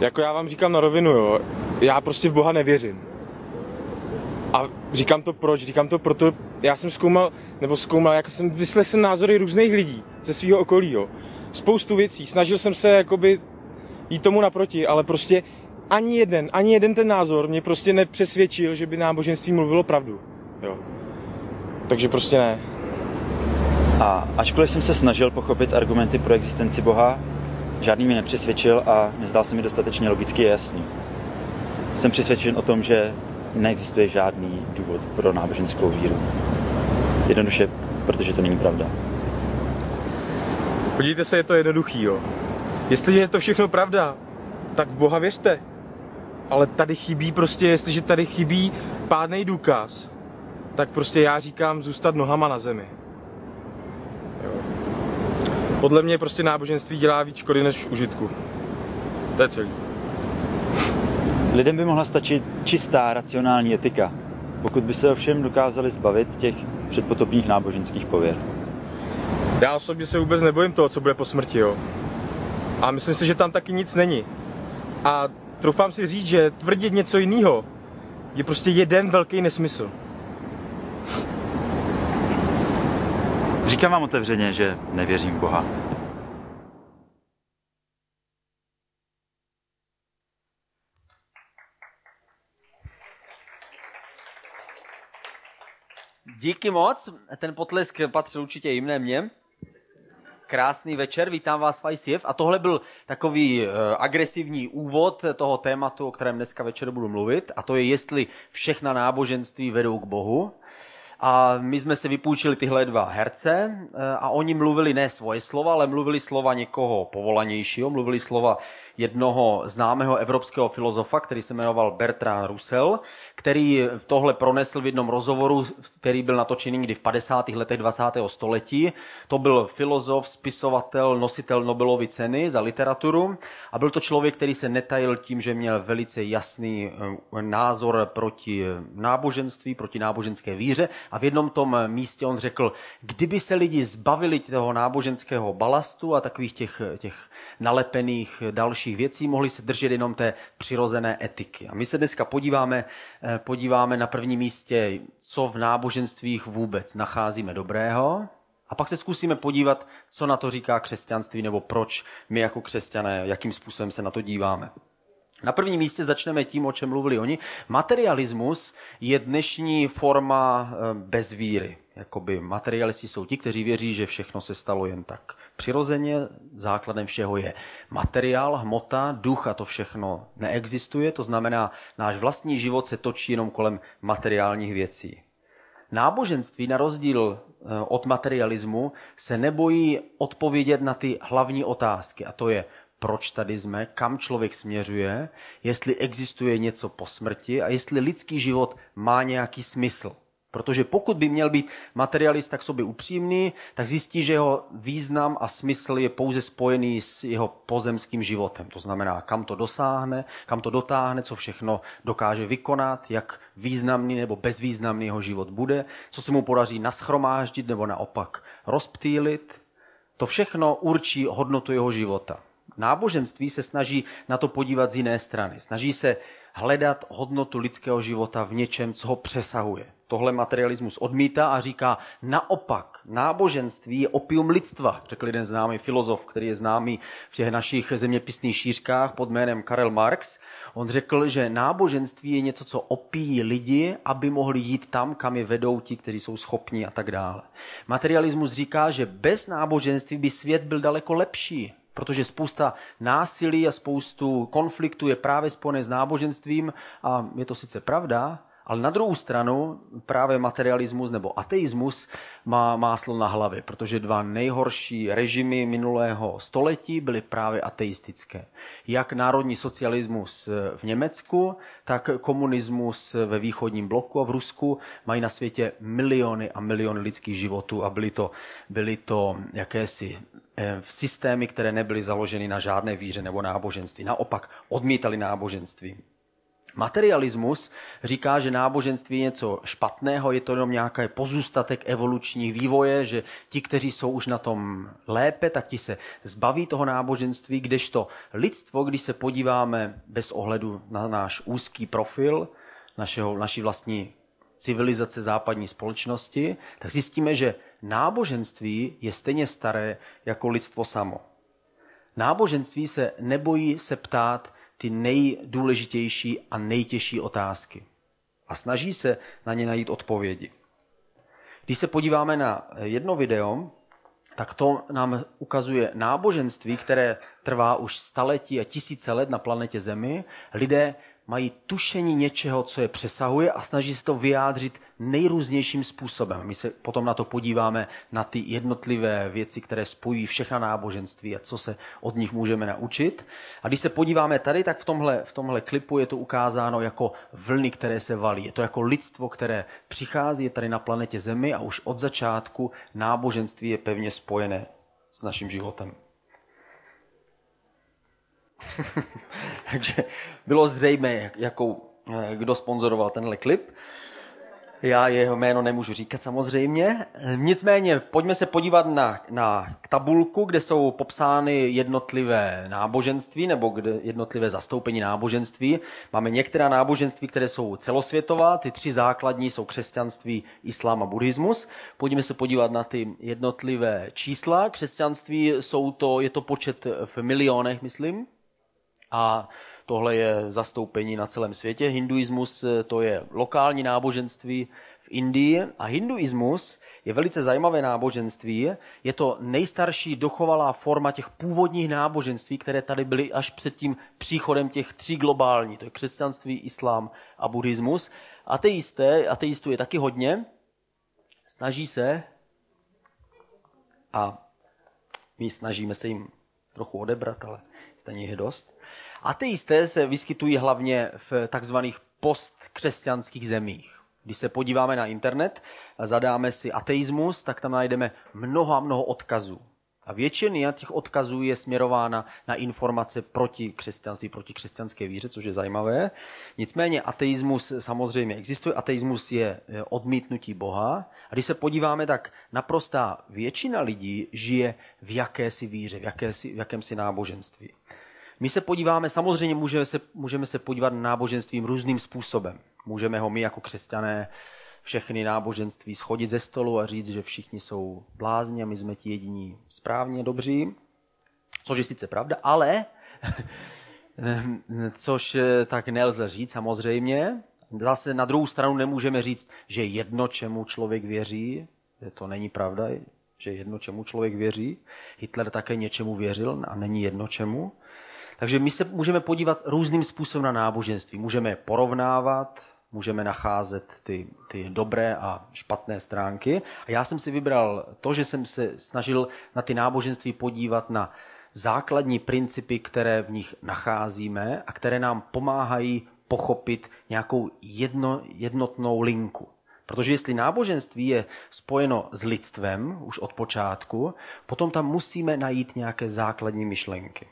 Jako já vám říkám na rovinu, jo. Já prostě v Boha nevěřím. A říkám to proč? Říkám to proto, já jsem zkoumal, nebo zkoumal, jako jsem vyslech jsem názory různých lidí ze svého okolí, jo. Spoustu věcí. Snažil jsem se jakoby jít tomu naproti, ale prostě ani jeden, ani jeden ten názor mě prostě nepřesvědčil, že by náboženství mluvilo pravdu. Jo. Takže prostě ne. A ačkoliv jsem se snažil pochopit argumenty pro existenci Boha, žádný mi nepřesvědčil a nezdál se mi dostatečně logicky jasný. Jsem přesvědčen o tom, že neexistuje žádný důvod pro náboženskou víru. Jednoduše, protože to není pravda. Podívejte se, je to jednoduchý, jo. Jestliže je to všechno pravda, tak v Boha věřte. Ale tady chybí prostě, jestliže tady chybí pádný důkaz, tak prostě já říkám zůstat nohama na zemi. Jo. Podle mě prostě náboženství dělá víc škody než užitku. To je celý. Lidem by mohla stačit čistá racionální etika, pokud by se ovšem dokázali zbavit těch předpotopních náboženských pověr. Já osobně se vůbec nebojím toho, co bude po smrti, jo. A myslím si, že tam taky nic není. A troufám si říct, že tvrdit něco jiného je prostě jeden velký nesmysl. Říkám vám otevřeně, že nevěřím v Boha. Díky moc, ten potlesk patřil určitě jim, ne mně. Krásný večer, vítám vás v ICF a tohle byl takový uh, agresivní úvod toho tématu, o kterém dneska večer budu mluvit a to je, jestli všechna náboženství vedou k Bohu. A my jsme si vypůjčili tyhle dva herce eh, a oni mluvili ne svoje slova, ale mluvili slova někoho povolanějšího, mluvili slova jednoho známého evropského filozofa, který se jmenoval Bertrand Russell, který tohle pronesl v jednom rozhovoru, který byl natočený někdy v 50. letech 20. století. To byl filozof, spisovatel, nositel Nobelovy ceny za literaturu a byl to člověk, který se netajil tím, že měl velice jasný eh, názor proti náboženství, proti náboženské víře a v jednom tom místě on řekl, kdyby se lidi zbavili toho náboženského balastu a takových těch, těch nalepených dalších věcí, mohli se držet jenom té přirozené etiky. A my se dneska podíváme, eh, podíváme na prvním místě, co v náboženstvích vůbec nacházíme dobrého, a pak se zkusíme podívat, co na to říká křesťanství, nebo proč my jako křesťané, jakým způsobem se na to díváme. Na prvním místě začneme tím, o čem mluvili oni. Materialismus je dnešní forma eh, bez víry. Jakoby materialisti jsou ti, kteří věří, že všechno se stalo jen tak. Přirozeně základem všeho je materiál, hmota, duch a to všechno neexistuje. To znamená, náš vlastní život se točí jenom kolem materiálních věcí. Náboženství, na rozdíl eh, od materialismu, se nebojí odpovědět na ty hlavní otázky. A to je, proč tady jsme, kam člověk směřuje, jestli existuje něco po smrti a jestli lidský život má nějaký smysl. Protože pokud by měl být materialista k sobě upřímný, tak zjistí, že jeho význam a smysl je pouze spojený s jeho pozemským životem. To znamená, kam to dosáhne, kam to dotáhne, co všechno dokáže vykonat, jak významný nebo bezvýznamný jeho život bude, co se mu podaří naschromáždit nebo naopak rozptýlit. To všechno určí hodnotu jeho života. Náboženství se snaží na to podívat z jiné strany. Snaží se hledat hodnotu lidského života v něčem, co ho přesahuje. Tohle materialismus odmítá a říká, naopak, náboženství je opium lidstva, řekl jeden známý filozof, který je známý v těch našich zeměpisných šířkách pod jménem Karel Marx. On řekl, že náboženství je něco, co opíjí lidi, aby mohli jít tam, kam je vedou ti, kteří jsou schopni a tak dále. Materialismus říká, že bez náboženství by svět byl daleko lepší, protože spousta násilí a spoustu konfliktů je právě spojené s náboženstvím a je to sice pravda, ale na druhou stranu právě materialismus nebo ateismus má máslo na hlavě, protože dva nejhorší režimy minulého století byly právě ateistické. Jak národní socialismus v Německu, tak komunismus ve východním bloku a v Rusku mají na světě miliony a miliony lidských životů a byly to, byly to jakési eh, systémy, které nebyly založeny na žádné víře nebo náboženství. Naopak odmítali náboženství. Materialismus říká, že náboženství je něco špatného, je to jenom nějaký pozůstatek evolučních vývoje, že ti, kteří jsou už na tom lépe, tak ti se zbaví toho náboženství, kdežto lidstvo, když se podíváme bez ohledu na náš úzký profil, našeho, naší vlastní civilizace západní společnosti, tak zjistíme, že náboženství je stejně staré jako lidstvo samo. Náboženství se nebojí se ptát ty nejdůležitější a nejtěžší otázky a snaží se na ně najít odpovědi. Když se podíváme na jedno video, tak to nám ukazuje náboženství, které trvá už staletí a tisíce let na planetě Zemi. Lidé mají tušení něčeho, co je přesahuje a snaží se to vyjádřit nejrůznějším způsobem. My se potom na to podíváme, na ty jednotlivé věci, které spojují všechna náboženství a co se od nich můžeme naučit. A když se podíváme tady, tak v tomhle, v tomhle klipu je to ukázáno jako vlny, které se valí. Je to jako lidstvo, které přichází tady na planetě Zemi a už od začátku náboženství je pevně spojené s naším životem. Takže bylo zřejmé, jakou, eh, kdo sponzoroval tenhle klip. Já jeho jméno nemůžu říkat samozřejmě. Nicméně pojďme se podívat na, na tabulku, kde jsou popsány jednotlivé náboženství nebo kde jednotlivé zastoupení náboženství. Máme některá náboženství, které jsou celosvětová, ty tři základní jsou křesťanství, islám a buddhismus. Pojďme se podívat na ty jednotlivé čísla. Křesťanství jsou to, je to počet v milionech, myslím, a tohle je zastoupení na celém světě. Hinduismus eh, to je lokální náboženství v Indii a hinduismus je velice zajímavé náboženství. Je to nejstarší dochovalá forma těch původních náboženství, které tady byly až před tím příchodem těch tří globální, to je křesťanství, islám a buddhismus. Ateisté, ateistů je taky hodně, snaží se a my snažíme se jim trochu odebrat, ale stejně je dost. Ateisté se vyskytují hlavně v takzvaných postkřesťanských zemích. Když se podíváme na internet a zadáme si ateismus, tak tam najdeme mnoho a mnoho odkazů. A většina těch odkazů je směrována na informace proti křesťanství, proti křesťanské víře, což je zajímavé. Nicméně ateismus samozřejmě existuje. Ateismus je odmítnutí Boha. A když se podíváme, tak naprostá většina lidí žije v jakési víře, v, jakési, v jakémsi náboženství. My se podíváme, samozřejmě můžeme se, můžeme se podívat na náboženstvím různým způsobem. Můžeme ho my jako křesťané všechny náboženství schodit ze stolu a říct, že všichni jsou blázni a my jsme ti jediní správně dobří, což je sice pravda, ale což tak nelze říct samozřejmě. Zase na druhou stranu nemůžeme říct, že jedno, čemu člověk věří, že to není pravda, že jedno, čemu člověk věří. Hitler také něčemu věřil a není jedno čemu. Takže my se můžeme podívat různým způsobem na náboženství. Můžeme je porovnávat, můžeme nacházet ty, ty dobré a špatné stránky. A já jsem si vybral to, že jsem se snažil na ty náboženství podívat na základní principy, které v nich nacházíme a které nám pomáhají pochopit nějakou jedno, jednotnou linku. Protože jestli náboženství je spojeno s lidstvem už od počátku, potom tam musíme najít nějaké základní myšlenky.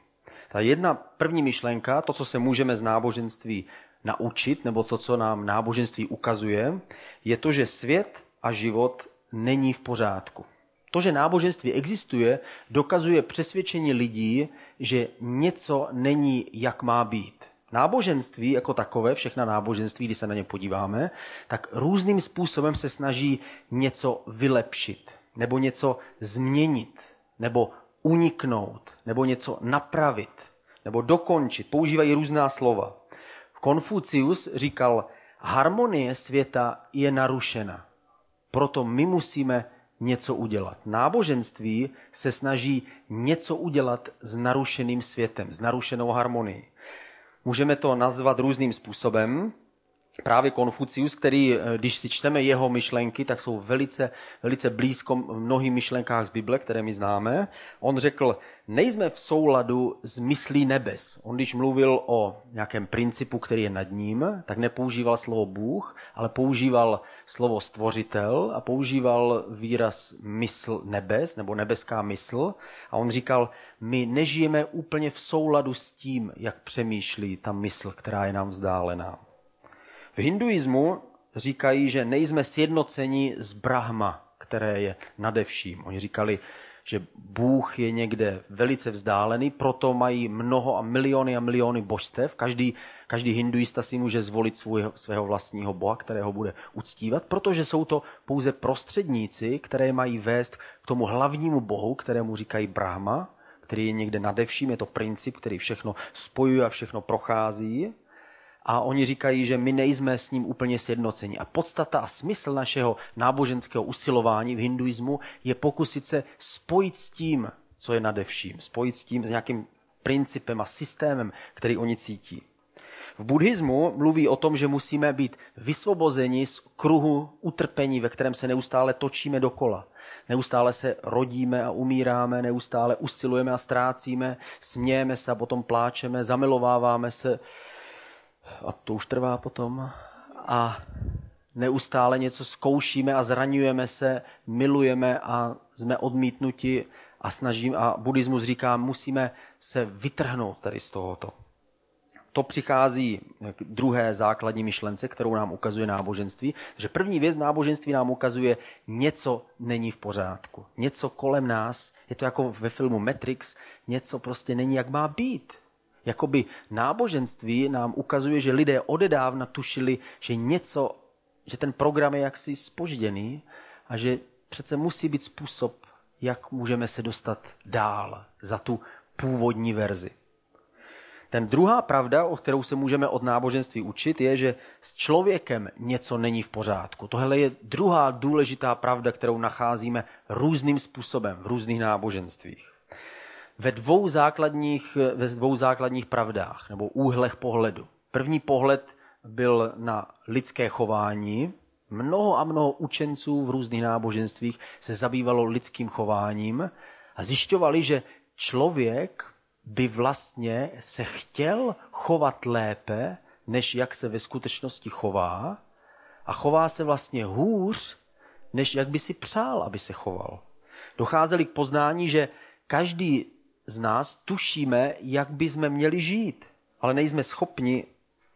Ta jedna první myšlenka, to, co se můžeme z náboženství naučit, nebo to, co nám náboženství ukazuje, je to, že svět a život není v pořádku. To, že náboženství existuje, dokazuje přesvědčení lidí, že něco není, jak má být. Náboženství jako takové, všechna náboženství, když se na ně podíváme, tak různým způsobem se snaží něco vylepšit, nebo něco změnit, nebo uniknout, nebo něco napravit, nebo dokončit. Používají různá slova. Konfucius říkal, harmonie světa je narušena. Proto my musíme něco udělat. Náboženství se snaží něco udělat s narušeným světem, s narušenou harmonií. Můžeme to nazvat různým způsobem právě Konfucius, který, eh, když si čteme jeho myšlenky, tak jsou velice, velice blízko mnohým myšlenkách z Bible, které my známe. On řekl, nejsme v souladu s myslí nebes. On když mluvil o nějakém principu, který je nad ním, tak nepoužíval slovo Bůh, ale používal slovo stvořitel a používal výraz mysl nebes nebo nebeská mysl. A on říkal, my nežijeme úplně v souladu s tím, jak přemýšlí ta mysl, která je nám vzdálená. V hinduismu říkají, že nejsme sjednoceni s Brahma, které je nadevším. Oni říkali, že Bůh je někde velice vzdálený, proto mají mnoho a miliony a miliony božstev. Každý, každý hinduista si může zvolit svůj, svého vlastního boha, kterého bude uctívat, protože jsou to pouze prostředníci, které mají vést k tomu hlavnímu bohu, kterému říkají Brahma, který je někde nadevším, je to princip, který všechno spojuje a všechno prochází a oni říkají, že my nejsme s ním úplně sjednoceni. A podstata a smysl našeho náboženského usilování v hinduismu je pokusit se spojit s tím, co je nadevším, spojit s tím s nějakým principem a systémem, který oni cítí. V buddhismu mluví o tom, že musíme být vysvobozeni z kruhu utrpení, ve kterém se neustále točíme dokola. Neustále se rodíme a umíráme, neustále usilujeme a ztrácíme, smějeme se a potom pláčeme, zamilováváme se, a to už trvá potom, a neustále něco zkoušíme a zraňujeme se, milujeme a jsme odmítnuti a snažím a buddhismus říká, musíme se vytrhnout tady z tohoto. To přichází k druhé základní myšlence, kterou nám ukazuje náboženství. Že první věc náboženství nám ukazuje, něco není v pořádku. Něco kolem nás, je to jako ve filmu Matrix, něco prostě není, jak má být. Jakoby náboženství nám ukazuje, že lidé odedávna tušili, že něco, že ten program je jaksi spožděný a že přece musí být způsob, jak můžeme se dostat dál za tu původní verzi. Ten druhá pravda, o kterou se můžeme od náboženství učit, je, že s člověkem něco není v pořádku. Tohle je druhá důležitá pravda, kterou nacházíme různým způsobem v různých náboženstvích ve dvou základních, ve dvou základních pravdách nebo úhlech pohledu. První pohled byl na lidské chování. Mnoho a mnoho učenců v různých náboženstvích se zabývalo lidským chováním a zjišťovali, že člověk by vlastně se chtěl chovat lépe, než jak se ve skutečnosti chová a chová se vlastně hůř, než jak by si přál, aby se choval. Docházeli k poznání, že každý z nás tušíme, jak by jsme měli žít, ale nejsme schopni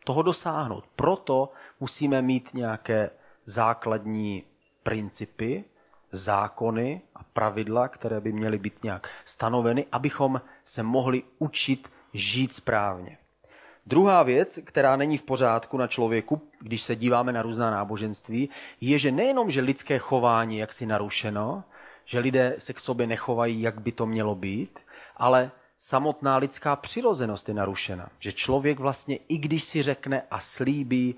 toho dosáhnout. Proto musíme mít nějaké základní principy, zákony a pravidla, které by měly být nějak stanoveny, abychom se mohli učit žít správně. Druhá věc, která není v pořádku na člověku, když se díváme na různá náboženství, je, že nejenom, že lidské chování je jaksi narušeno, že lidé se k sobě nechovají, jak by to mělo být, ale samotná lidská přirozenost je narušena. Že člověk vlastně, i když si řekne a slíbí,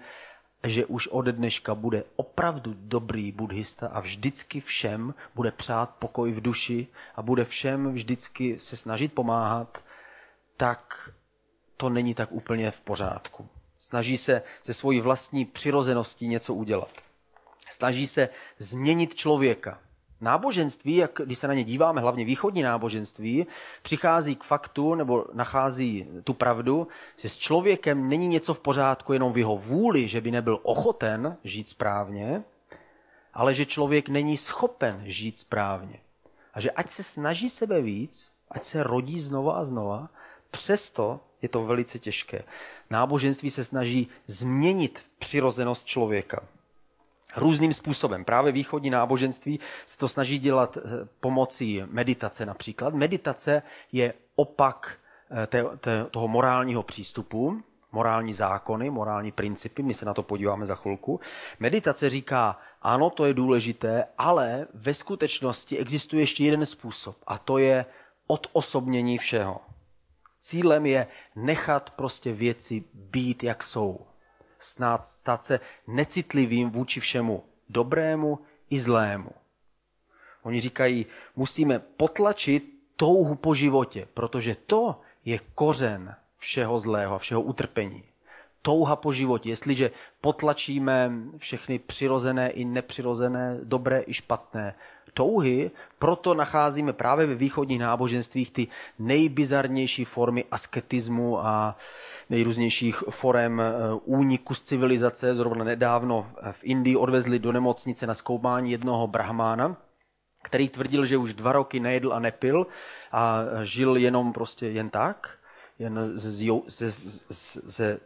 že už ode dneška bude opravdu dobrý buddhista a vždycky všem bude přát pokoj v duši a bude všem vždycky se snažit pomáhat, tak to není tak úplně v pořádku. Snaží se ze svojí vlastní přirozeností něco udělat. Snaží se změnit člověka, náboženství, jak když se na ně díváme, hlavně východní náboženství, přichází k faktu nebo nachází tu pravdu, že s člověkem není něco v pořádku jenom v jeho vůli, že by nebyl ochoten žít správně, ale že člověk není schopen žít správně. A že ať se snaží sebe víc, ať se rodí znova a znova, přesto je to velice těžké. Náboženství se snaží změnit přirozenost člověka různým způsobem. Právě východní náboženství se to snaží dělat eh, pomocí meditace například. Meditace je opak eh, toho morálního přístupu, morální zákony, morální principy, my se na to podíváme za chvilku. Meditace říká, ano, to je důležité, ale ve skutečnosti existuje ještě jeden způsob a to je odosobnění všeho. Cílem je nechat prostě věci být, jak jsou snad stát se necitlivým vůči všemu dobrému i zlému. Oni říkají, musíme potlačit touhu po životě, protože to je kořen všeho zlého a všeho utrpení. Touha po životě. Jestliže potlačíme všechny přirozené i nepřirozené, dobré i špatné touhy, proto nacházíme právě ve východních náboženstvích ty nejbizarnější formy asketismu a nejrůznějších forem eh, úniku z civilizace. Zrovna nedávno v Indii odvezli do nemocnice na zkoumání jednoho brahmána, který tvrdil, že už dva roky nejedl a nepil a žil jenom prostě jen tak, jen ze,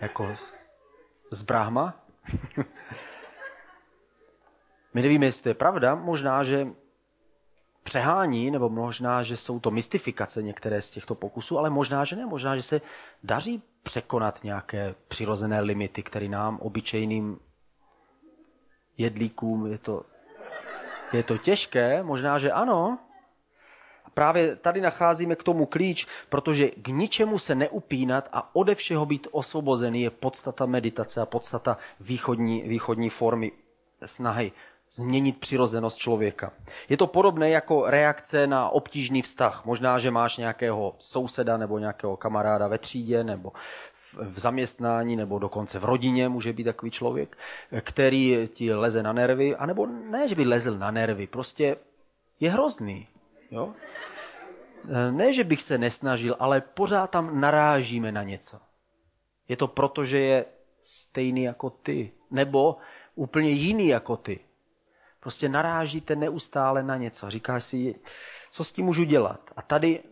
jako z Brahma? My nevíme, jestli to je pravda, možná, že přehání, nebo možná, že jsou to mystifikace některé z těchto pokusů, ale možná, že ne, možná, že se daří překonat nějaké přirozené limity, které nám, obyčejným jedlíkům, je to, je to těžké, možná, že ano. Právě tady nacházíme k tomu klíč, protože k ničemu se neupínat a ode všeho být osvobozený je podstata meditace a podstata východní, východní formy snahy změnit přirozenost člověka. Je to podobné jako reakce na obtížný vztah. Možná, že máš nějakého souseda nebo nějakého kamaráda ve třídě nebo v zaměstnání nebo dokonce v rodině může být takový člověk, který ti leze na nervy, anebo ne, že by lezl na nervy, prostě je hrozný. Jo? Ne, že bych se nesnažil, ale pořád tam narážíme na něco. Je to proto, že je stejný jako ty, nebo úplně jiný jako ty. Prostě narážíte neustále na něco. Říkáš si, co s tím můžu dělat? A tady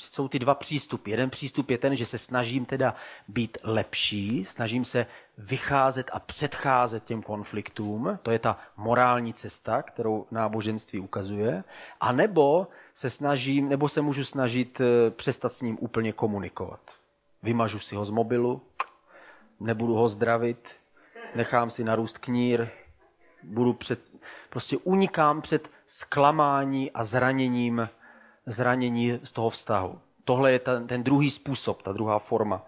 jsou ty dva přístupy. Jeden přístup je ten, že se snažím teda být lepší, snažím se vycházet a předcházet těm konfliktům. To je ta morální cesta, kterou náboženství ukazuje. A nebo se snažím, nebo se můžu snažit eh, přestat s ním úplně komunikovat. Vymažu si ho z mobilu, nebudu ho zdravit, nechám si narůst knír, budu před, prostě unikám před zklamání a zraněním, zranění z toho vztahu. Tohle je ten, ten druhý způsob, ta druhá forma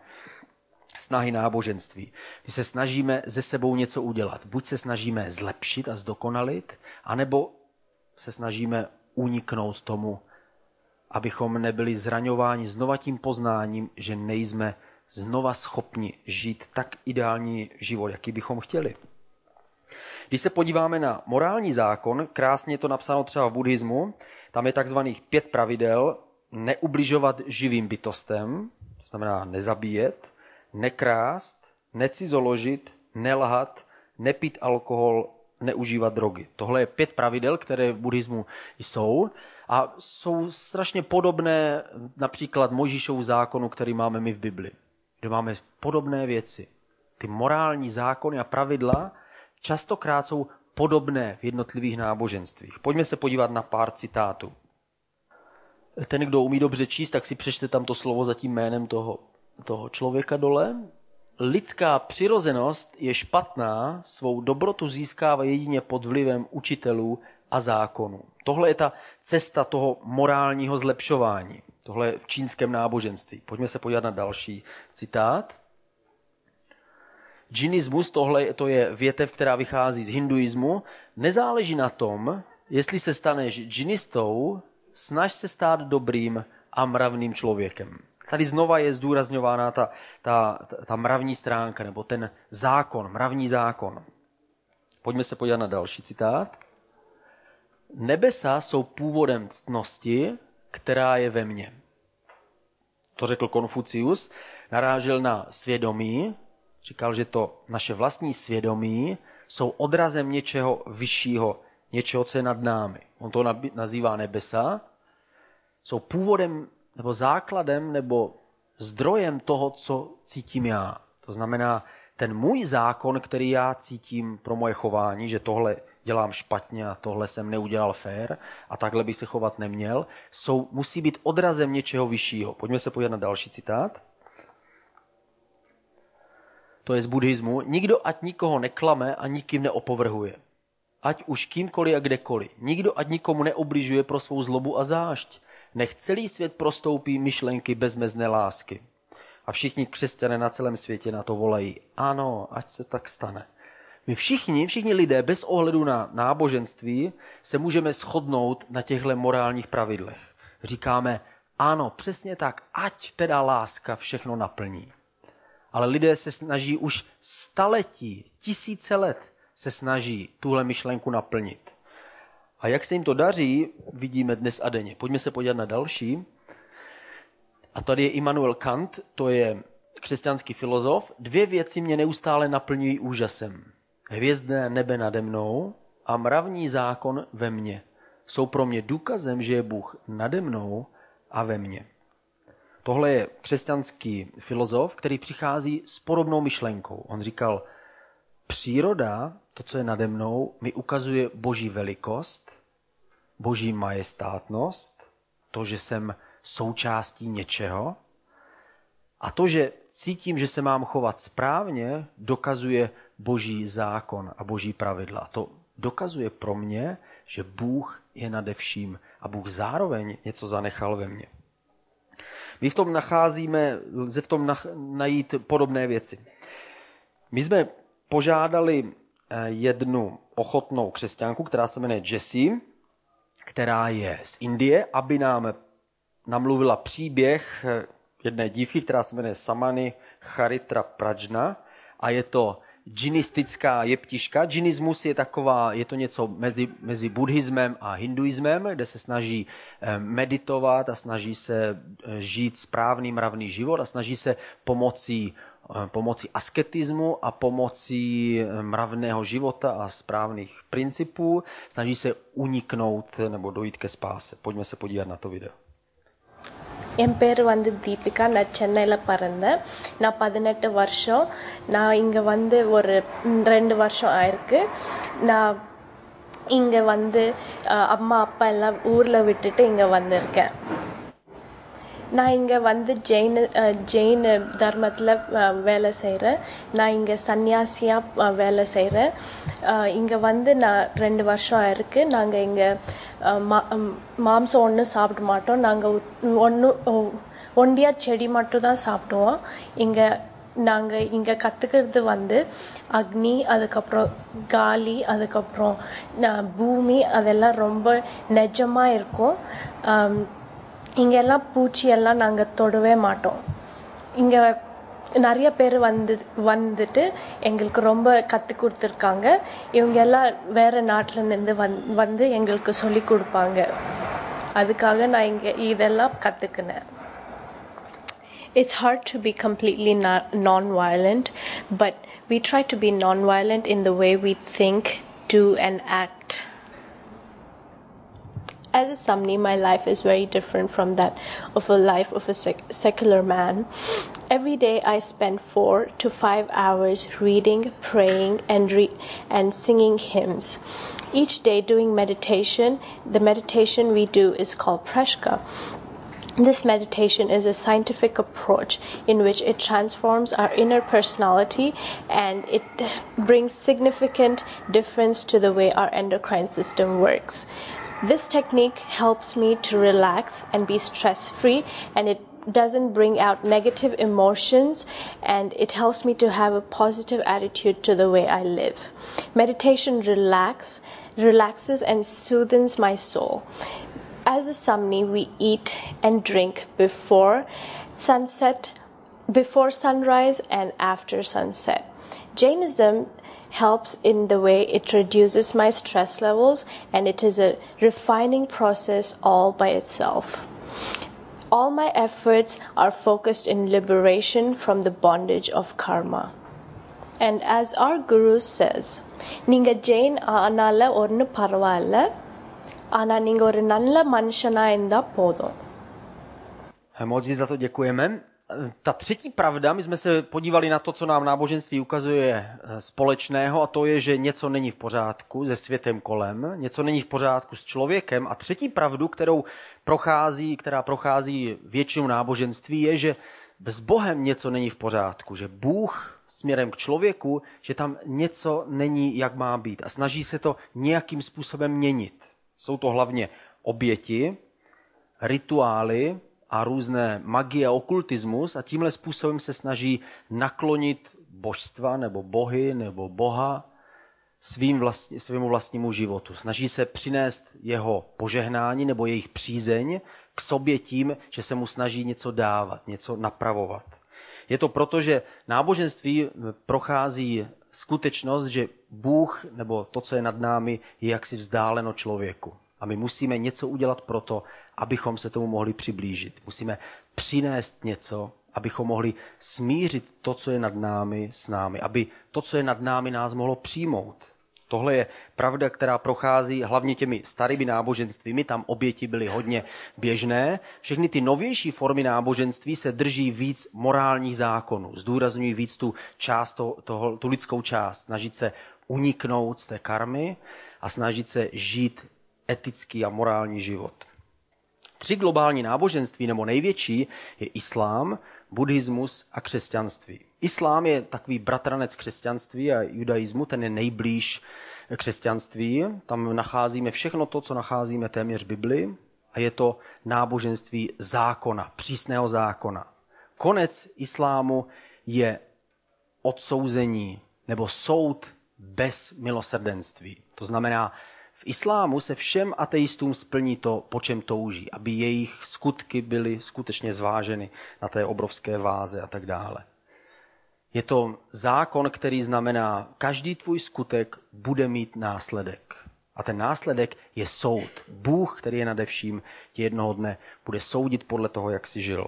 snahy náboženství. My se snažíme ze sebou něco udělat. Buď se snažíme zlepšit a zdokonalit, anebo se snažíme uniknout tomu, abychom nebyli zraňováni znova tím poznáním, že nejsme znova schopni žít tak ideální život, jaký bychom chtěli. Když se podíváme na morální zákon, krásně je to napsáno třeba v buddhismu, tam je takzvaných pět pravidel, neubližovat živým bytostem, to znamená nezabíjet, nekrást, necizoložit, nelhat, nepít alkohol, neužívat drogy. Tohle je pět pravidel, které v buddhismu jsou a jsou strašně podobné například Mojžíšovu zákonu, který máme my v Bibli, kde máme podobné věci. Ty morální zákony a pravidla častokrát jsou podobné v jednotlivých náboženstvích. Pojďme se podívat na pár citátů. Ten, kdo umí dobře číst, tak si přečte tam to slovo za tím jménem toho, toho člověka dole. Lidská přirozenost je špatná, svou dobrotu získává jedině pod vlivem učitelů a zákonů. Tohle je ta cesta toho morálního zlepšování. Tohle je v čínském náboženství. Pojďme se podívat na další citát. Džinismus, tohle to je větev, která vychází z hinduismu, nezáleží na tom, jestli se staneš džinistou, snaž se stát dobrým a mravným člověkem. Tady znova je zdůrazňována ta, ta, ta mravní stránka, nebo ten zákon, mravní zákon. Pojďme se podívat na další citát. Nebesa jsou původem ctnosti, která je ve mně. To řekl Konfucius, narážel na svědomí, Říkal, že to naše vlastní svědomí jsou odrazem něčeho vyššího, něčeho, co je nad námi. On to nazývá nebesa. Jsou původem nebo základem nebo zdrojem toho, co cítím já. To znamená, ten můj zákon, který já cítím pro moje chování, že tohle dělám špatně a tohle jsem neudělal fér a takhle bych se chovat neměl, jsou, musí být odrazem něčeho vyššího. Pojďme se podívat na další citát to je z buddhismu, nikdo ať nikoho neklame a nikým neopovrhuje. Ať už kýmkoliv a kdekoliv. Nikdo ať nikomu neobližuje pro svou zlobu a zášť. Nech celý svět prostoupí myšlenky bezmezné lásky. A všichni křesťané na celém světě na to volají. Ano, ať se tak stane. My všichni, všichni lidé, bez ohledu na náboženství, se můžeme shodnout na těchto morálních pravidlech. Říkáme, ano, přesně tak, ať teda láska všechno naplní ale lidé se snaží už staletí, tisíce let se snaží tuhle myšlenku naplnit. A jak se jim to daří, vidíme dnes a denně. Pojďme se podívat na další. A tady je Immanuel Kant, to je křesťanský filozof. Dvě věci mě neustále naplňují úžasem. Hvězdné nebe nade mnou a mravní zákon ve mně. Jsou pro mě důkazem, že je Bůh nade mnou a ve mně. Tohle je křesťanský filozof, který přichází s podobnou myšlenkou. On říkal, příroda, to, co je nade mnou, mi ukazuje boží velikost, boží majestátnost, to, že jsem součástí něčeho. A to, že cítím, že se mám chovat správně, dokazuje boží zákon a boží pravidla. To dokazuje pro mě, že Bůh je nade vším a Bůh zároveň něco zanechal ve mně. My v tom nacházíme, lze v tom najít podobné věci. My jsme požádali eh, jednu ochotnou křesťanku, která se jmenuje Jessie, která je z Indie, aby nám namluvila příběh eh, jedné dívky, která se jmenuje Samany Charitra Prajna a je to džinistická jeptiška. Džinismus je taková, je to něco mezi, mezi buddhismem a hinduismem, kde se snaží eh, meditovat a snaží se žít správný mravný život a snaží se pomocí, pomocí asketismu a pomocí mravného života a správných principů, snaží se uniknout nebo dojít ke spáse. Pojďme se podívat na to video. என் பேர் வந்து தீபிகா நான் சென்னையில் பிறந்தேன் நான் பதினெட்டு வருஷம் நான் இங்கே வந்து ஒரு ரெண்டு வருஷம் ஆயிருக்கு நான் இங்கே வந்து அம்மா அப்பா எல்லாம் ஊரில் விட்டுட்டு இங்கே வந்திருக்கேன் நான் இங்கே வந்து ஜெயின் ஜெயின் தர்மத்தில் வேலை செய்கிறேன் நான் இங்கே சன்னியாசியாக வேலை செய்கிறேன் இங்கே வந்து நான் ரெண்டு வருஷம் ஆகிருக்கு நாங்கள் இங்கே மா மாம்சம் ஒன்றும் சாப்பிட மாட்டோம். நாங்கள் ஒன்று ஒண்டியாக செடி மட்டும் தான் சாப்பிடுவோம். இங்கே நாங்கள் இங்கே கற்றுக்கிறது வந்து அக்னி அதுக்கப்புறம் காலி அதுக்கப்புறம் பூமி அதெல்லாம் ரொம்ப நிஜமாக இருக்கும். இங்கெல்லாம் பூச்சியெல்லாம் நாங்கள் தொடவே மாட்டோம். இங்கே நிறைய பேர் வந்து வந்துட்டு எங்களுக்கு ரொம்ப கற்றுக் கொடுத்துருக்காங்க. இவங்க எல்லாம் வேறு நாட்டிலேருந்து வந் வந்து எங்களுக்கு சொல்லி கொடுப்பாங்க. அதுக்காக நான் இங்கே இதெல்லாம் கற்றுக்கினேன் It's hard to be completely non-violent, but we try to be non-violent in the way we think, do, and act. As a Samni, my life is very different from that of a life of a sec- secular man. Every day I spend four to five hours reading, praying, and, re- and singing hymns. Each day doing meditation, the meditation we do is called Prashka. This meditation is a scientific approach in which it transforms our inner personality and it brings significant difference to the way our endocrine system works. This technique helps me to relax and be stress free, and it doesn't bring out negative emotions and it helps me to have a positive attitude to the way I live. Meditation relax, relaxes and soothes my soul. As a Samni, we eat and drink before sunset, before sunrise, and after sunset. Jainism helps in the way it reduces my stress levels and it is a refining process all by itself. All my efforts are focused in liberation from the bondage of karma. And as our guru says, நீங்க ஜெயின் ஆனால ஒன்று பரவாயில்ல ஆனா நீங்க ஒரு நல்ல மனுஷனா இருந்தா போதும் Moc za to děkujeme. Ta třetí pravda, my jsme se podívali na to, co nám náboženství ukazuje eh, společného, a to je, že něco není v pořádku se světem kolem, něco není v pořádku s člověkem. A třetí pravdu, kterou prochází, která prochází většinou náboženství, je, že s Bohem něco není v pořádku, že Bůh směrem k člověku, že tam něco není, jak má být a snaží se to nějakým způsobem měnit. Jsou to hlavně oběti, rituály, a různé magie a okultismus a tímhle způsobem se snaží naklonit božstva nebo bohy nebo boha svým vlastní, svému vlastnímu životu. Snaží se přinést jeho požehnání nebo jejich přízeň k sobě tím, že se mu snaží něco dávat, něco napravovat. Je to proto, že náboženství prochází skutečnost, že Bůh nebo to, co je nad námi, je jaksi vzdáleno člověku. A my musíme něco udělat proto, abychom se tomu mohli přiblížit. Musíme přinést něco, abychom mohli smířit to, co je nad námi, s námi. Aby to, co je nad námi, nás mohlo přijmout. Tohle je pravda, která prochází hlavně těmi starými náboženstvími, tam oběti byly hodně běžné. Všechny ty novější formy náboženství se drží víc morálních zákonů, zdůrazňují víc tu, část, toho, toho, tu lidskou část, snažit se uniknout z té karmy a snažit se žít etický a morální život. Tři globální náboženství, nebo největší, je islám, buddhismus a křesťanství. Islám je takový bratranec křesťanství a judaismu, ten je nejblíž křesťanství. Tam nacházíme všechno to, co nacházíme téměř v a je to náboženství zákona, přísného zákona. Konec islámu je odsouzení nebo soud bez milosrdenství. To znamená, v islámu se všem ateistům splní to, po čem touží, aby jejich skutky byly skutečně zváženy na té obrovské váze a tak dále. Je to zákon, který znamená, každý tvůj skutek bude mít následek. A ten následek je soud. Bůh, který je nade vším, tě jednoho dne bude soudit podle toho, jak jsi žil.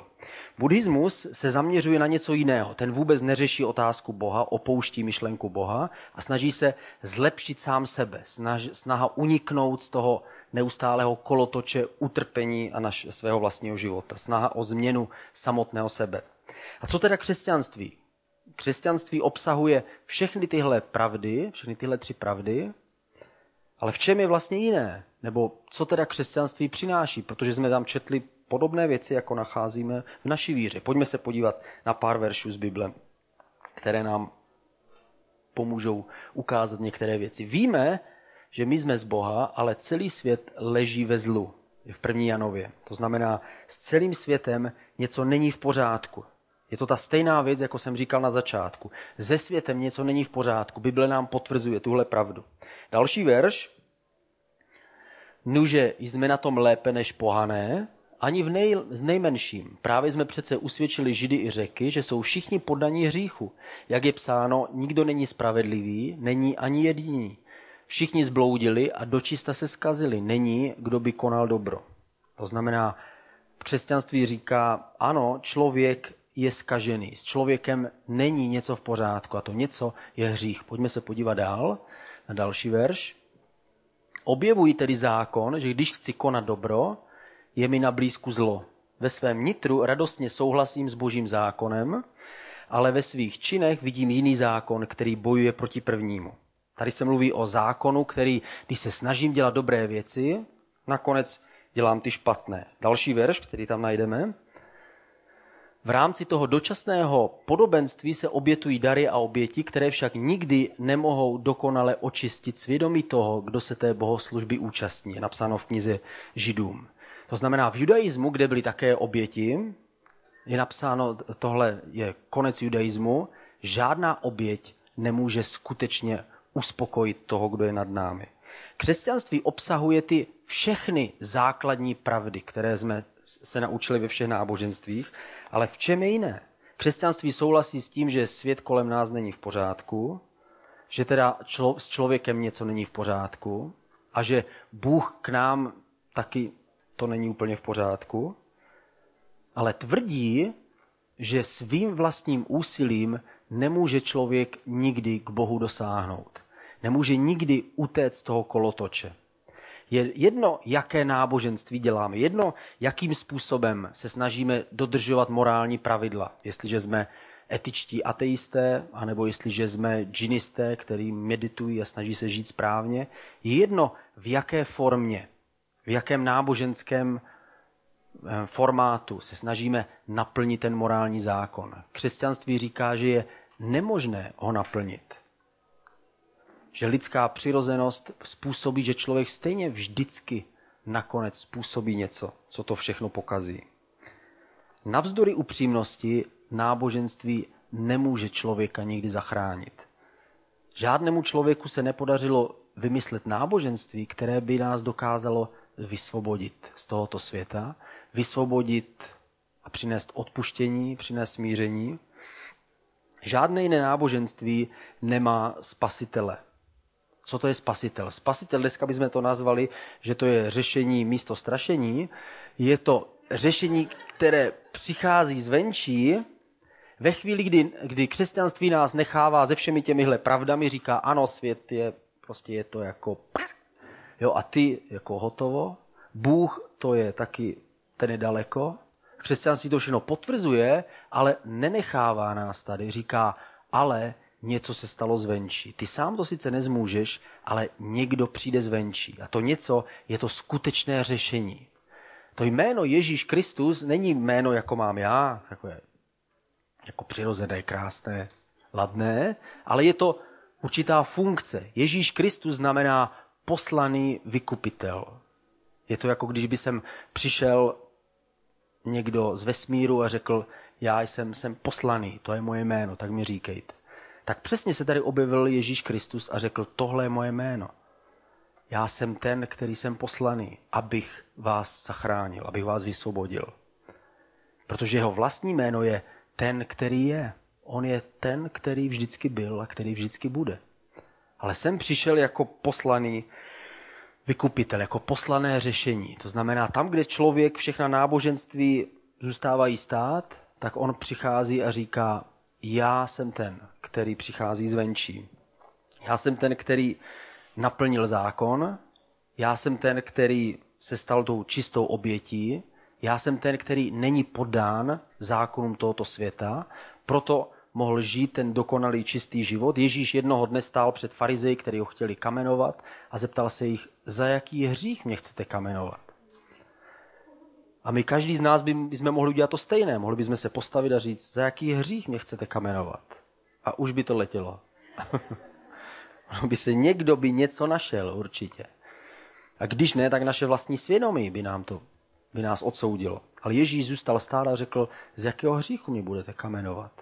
Buddhismus se zaměřuje na něco jiného. Ten vůbec neřeší otázku Boha, opouští myšlenku Boha a snaží se zlepšit sám sebe. Snaž, snaha uniknout z toho neustálého kolotoče utrpení a naš, svého vlastního života. Snaha o změnu samotného sebe. A co teda křesťanství? Křesťanství obsahuje všechny tyhle pravdy, všechny tyhle tři pravdy, ale v čem je vlastně jiné? Nebo co teda křesťanství přináší? Protože jsme tam četli podobné věci, jako nacházíme v naší víře. Pojďme se podívat na pár veršů z Bible, které nám pomůžou ukázat některé věci. Víme, že my jsme z Boha, ale celý svět leží ve zlu. Je v první Janově. To znamená, s celým světem něco není v pořádku. Je to ta stejná věc, jako jsem říkal na začátku. Ze světem něco není v pořádku. Bible nám potvrzuje tuhle pravdu. Další verš. Nuže jsme na tom lépe než pohané, ani v nej, z nejmenším. Právě jsme přece usvědčili Židy i řeky, že jsou všichni poddaní hříchu. Jak je psáno, nikdo není spravedlivý, není ani jediný. Všichni zbloudili a dočista se skazili. Není, kdo by konal dobro. To znamená, křesťanství říká, ano, člověk je skažený. S člověkem není něco v pořádku a to něco je hřích. Pojďme se podívat dál na další verš. Objevují tedy zákon, že když chci konat dobro, je mi na blízku zlo. Ve svém nitru radostně souhlasím s božím zákonem, ale ve svých činech vidím jiný zákon, který bojuje proti prvnímu. Tady se mluví o zákonu, který, když se snažím dělat dobré věci, nakonec dělám ty špatné. Další verš, který tam najdeme. V rámci toho dočasného podobenství se obětují dary a oběti, které však nikdy nemohou dokonale očistit svědomí toho, kdo se té bohoslužby účastní. Je napsáno v knize Židům. To znamená, v judaismu, kde byly také oběti, je napsáno, tohle je konec judaismu, žádná oběť nemůže skutečně uspokojit toho, kdo je nad námi. Křesťanství obsahuje ty všechny základní pravdy, které jsme se naučili ve všech náboženstvích, ale v čem je jiné? Křesťanství souhlasí s tím, že svět kolem nás není v pořádku, že teda člo, s člověkem něco není v pořádku a že Bůh k nám taky to není úplně v pořádku, ale tvrdí, že svým vlastním úsilím nemůže člověk nikdy k Bohu dosáhnout. Nemůže nikdy utéct z toho kolotoče. Je jedno, jaké náboženství děláme, jedno, jakým způsobem se snažíme dodržovat morální pravidla. Jestliže jsme etičtí ateisté, anebo jestliže jsme džinisté, který meditují a snaží se žít správně, je jedno, v jaké formě, v jakém náboženském eh, formátu se snažíme naplnit ten morální zákon. Křesťanství říká, že je nemožné ho naplnit že lidská přirozenost způsobí, že člověk stejně vždycky nakonec způsobí něco, co to všechno pokazí. Navzdory upřímnosti náboženství nemůže člověka nikdy zachránit. Žádnému člověku se nepodařilo vymyslet náboženství, které by nás dokázalo vysvobodit z tohoto světa, vysvobodit a přinést odpuštění, přinést smíření. Žádné jiné náboženství nemá spasitele, co to je spasitel? Spasitel, dneska bychom to nazvali, že to je řešení místo strašení. Je to řešení, které přichází zvenčí, ve chvíli, kdy, kdy křesťanství nás nechává se všemi těmihle pravdami, říká, ano, svět je prostě je to jako jo, a ty jako hotovo. Bůh to je taky, ten je daleko. Křesťanství to všechno potvrzuje, ale nenechává nás tady. Říká, ale něco se stalo zvenčí. Ty sám to sice nezmůžeš, ale někdo přijde zvenčí. A to něco je to skutečné řešení. To jméno Ježíš Kristus není jméno, jako mám já, takové jako přirozené, krásné, ladné, ale je to určitá funkce. Ježíš Kristus znamená poslaný vykupitel. Je to jako když by sem přišel někdo z vesmíru a řekl, já jsem, jsem poslaný, to je moje jméno, tak mi říkejte. Tak přesně se tady objevil Ježíš Kristus a řekl, tohle je moje jméno. Já jsem ten, který jsem poslaný, abych vás zachránil, abych vás vysvobodil. Protože jeho vlastní jméno je ten, který je. On je ten, který vždycky byl a který vždycky bude. Ale jsem přišel jako poslaný vykupitel, jako poslané řešení. To znamená, tam, kde člověk, všechna náboženství zůstávají stát, tak on přichází a říká, já jsem ten, který přichází zvenčí. Já jsem ten, který naplnil zákon, já jsem ten, který se stal tou čistou obětí, já jsem ten, který není podán zákonům tohoto světa, proto mohl žít ten dokonalý čistý život. Ježíš jednoho dne stál před farizeji, který ho chtěli kamenovat a zeptal se jich, za jaký hřích mě chcete kamenovat. A my každý z nás by, bychom mohli udělat to stejné. Mohli bychom se postavit a říct, za jaký hřích mě chcete kamenovat. A už by to letělo. by se někdo by něco našel určitě. A když ne, tak naše vlastní svědomí by nám to, by nás odsoudilo. Ale Ježíš zůstal stát a řekl, z jakého hříchu mě budete kamenovat.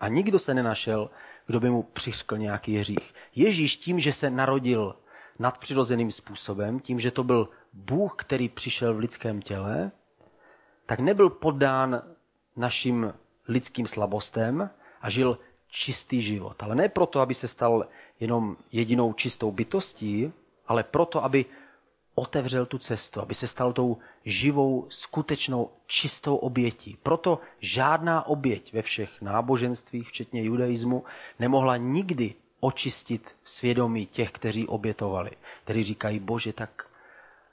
A nikdo se nenašel, kdo by mu přiškl nějaký hřích. Ježíš tím, že se narodil nadpřirozeným způsobem, tím, že to byl Bůh, který přišel v lidském těle, tak nebyl podán našim lidským slabostem a žil čistý život. Ale ne proto, aby se stal jenom jedinou čistou bytostí, ale proto, aby otevřel tu cestu, aby se stal tou živou, skutečnou, čistou obětí. Proto žádná oběť ve všech náboženstvích, včetně judaismu, nemohla nikdy očistit svědomí těch, kteří obětovali. Kteří říkají, bože, tak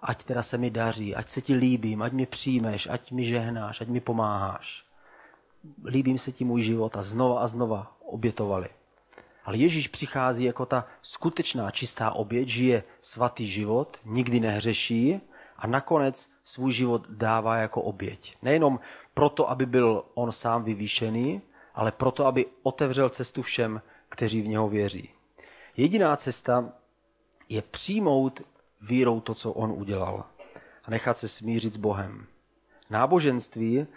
ať teda se mi daří, ať se ti líbím, ať mi přijmeš, ať mi žehnáš, ať mi pomáháš. Líbím se ti můj život a znova a znova obětovali. Ale Ježíš přichází jako ta skutečná čistá oběť, žije svatý život, nikdy nehřeší a nakonec svůj život dává jako oběť. Nejenom proto, aby byl on sám vyvýšený, ale proto, aby otevřel cestu všem, kteří v něho věří. Jediná cesta je přijmout vírou to, co on udělal a nechat se smířit s Bohem. Náboženství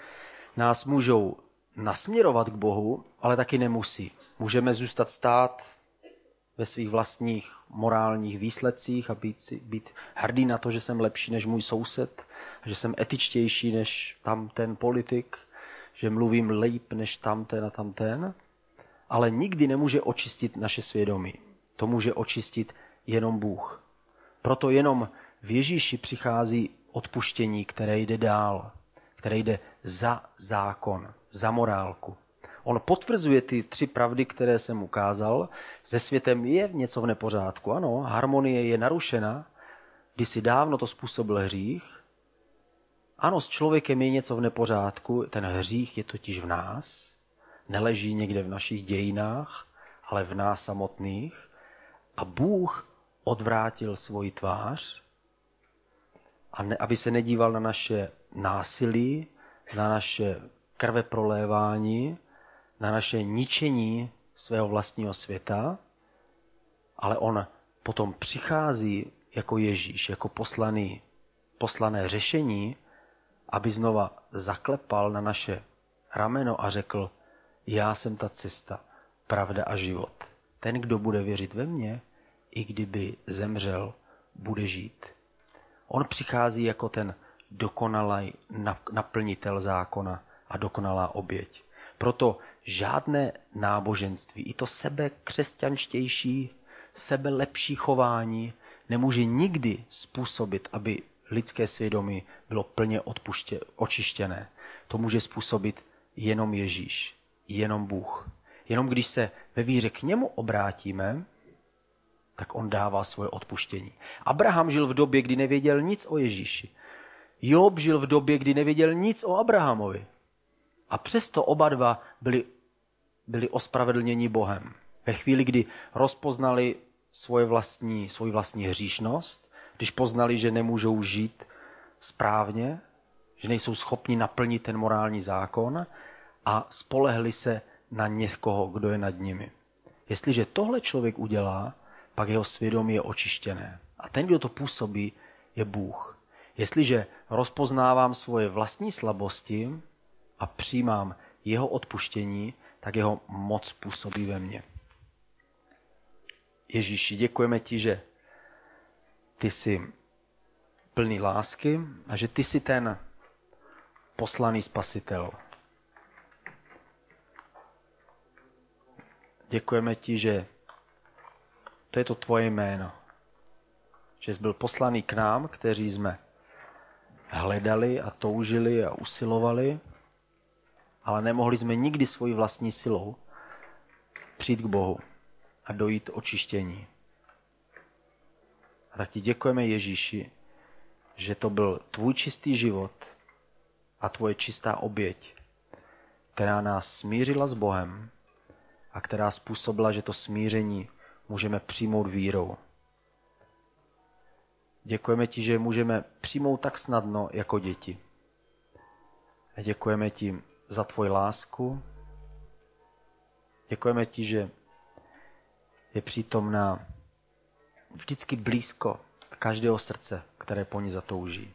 nás můžou nasměrovat k Bohu, ale taky nemusí. Můžeme zůstat stát ve svých vlastních morálních výsledcích a být, si, být hrdý na to, že jsem lepší než můj soused, že jsem etičtější než tam ten politik, že mluvím líp než tamten a tamten, ale nikdy nemůže očistit naše svědomí. To může očistit jenom Bůh. Proto jenom v Ježíši přichází odpuštění, které jde dál, které jde za zákon, za morálku. On potvrzuje ty tři pravdy, které jsem ukázal. Se světem je něco v nepořádku. Ano, harmonie je narušena. Když si dávno to způsobil hřích. Ano, s člověkem je něco v nepořádku. Ten hřích je totiž v nás. Neleží někde v našich dějinách, ale v nás samotných. A Bůh odvrátil svoji tvář, a ne, aby se nedíval na naše násilí, na naše krve prolévání, na naše ničení svého vlastního světa, ale on potom přichází jako Ježíš, jako poslaný, poslané řešení, aby znova zaklepal na naše rameno a řekl, já jsem ta cesta, pravda a život. Ten, kdo bude věřit ve mně, i kdyby zemřel, bude žít. On přichází jako ten dokonalý naplnitel zákona a dokonalá oběť. Proto žádné náboženství, i to sebe křesťanštější, sebe lepší chování nemůže nikdy způsobit, aby lidské svědomí bylo plně očištěné. To může způsobit jenom Ježíš, jenom Bůh. Jenom když se ve víře k němu obrátíme, tak on dává svoje odpuštění. Abraham žil v době, kdy nevěděl nic o Ježíši. Job žil v době, kdy nevěděl nic o Abrahamovi. A přesto oba dva byli, byli ospravedlněni Bohem. Ve chvíli, kdy rozpoznali svoje vlastní, svoji vlastní hříšnost, když poznali, že nemůžou žít správně, že nejsou schopni naplnit ten morální zákon a spolehli se na někoho, kdo je nad nimi. Jestliže tohle člověk udělá, pak jeho svědomí je očištěné. A ten, kdo to působí, je Bůh. Jestliže rozpoznávám svoje vlastní slabosti a přijímám jeho odpuštění, tak jeho moc působí ve mně. Ježíši, děkujeme ti, že ty jsi plný lásky a že ty jsi ten poslaný spasitel. Děkujeme ti, že to je to tvoje jméno. Že jsi byl poslaný k nám, kteří jsme hledali a toužili a usilovali, ale nemohli jsme nikdy svojí vlastní silou přijít k Bohu a dojít očištění. A tak ti děkujeme Ježíši, že to byl tvůj čistý život a tvoje čistá oběť, která nás smířila s Bohem a která způsobila, že to smíření můžeme přijmout vírou. Děkujeme ti, že můžeme přijmout tak snadno jako děti. A děkujeme ti za tvoji lásku. Děkujeme ti, že je přítomná vždycky blízko každého srdce, které po ní zatouží.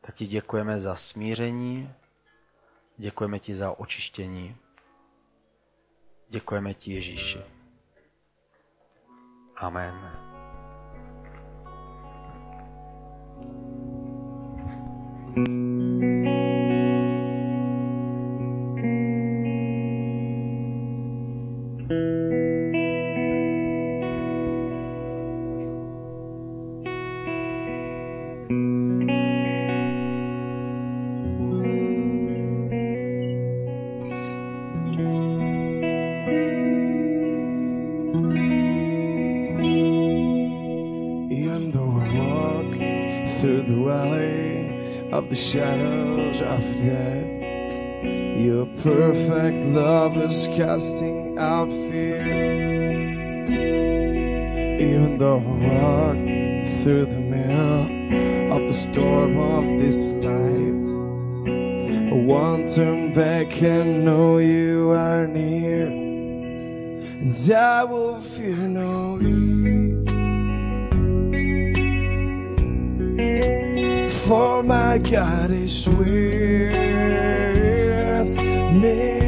Tak ti děkujeme za smíření, děkujeme ti za očištění, děkujeme ti Ježíši. Amen. Even shadows of death, your perfect love is casting out fear. Even though I walk through the mill of the storm of this life, I won't turn back and know you are near, and I will fear no evil. For my God is with me.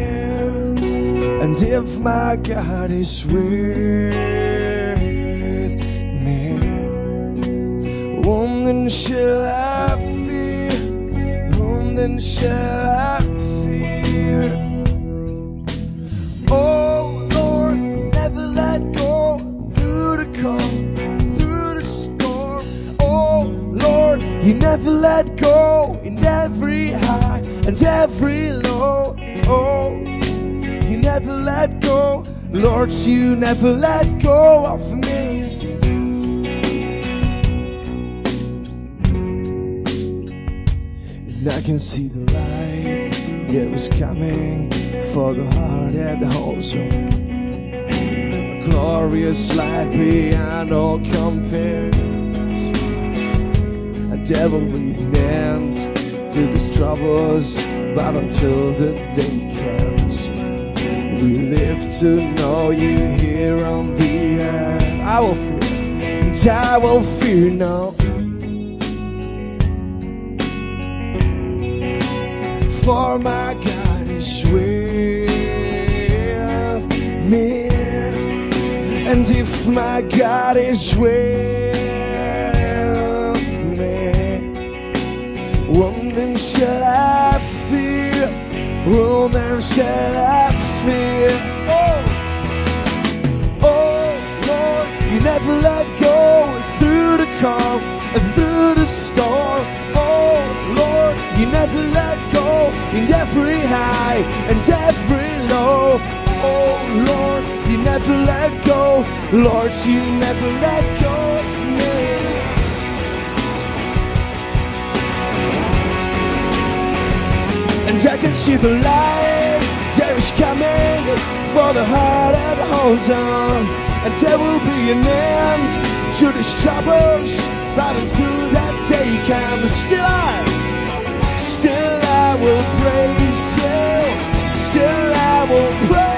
And if my God is with me, whom then shall I fear? Whom then shall I fear? Never let go in every high and every low. Oh, you never let go, Lord, you never let go of me. And I can see the light, it was coming for the heart at home. A glorious light beyond all compare. A devil to these troubles, but until the day comes, we live to know you here on the earth. I will fear, and I will fear no. For my God is with me. And if my God is with Woman shall I fear? Woman shall I fear? Oh, oh Lord, you never let go through the calm and through the storm. Oh Lord, you never let go in every high and every low. Oh Lord, you never let go. Lord, you never let go. I can see the light There is coming For the heart that holds on And there will be an end To these troubles But until that day comes Still I Still I will praise you. Still I will praise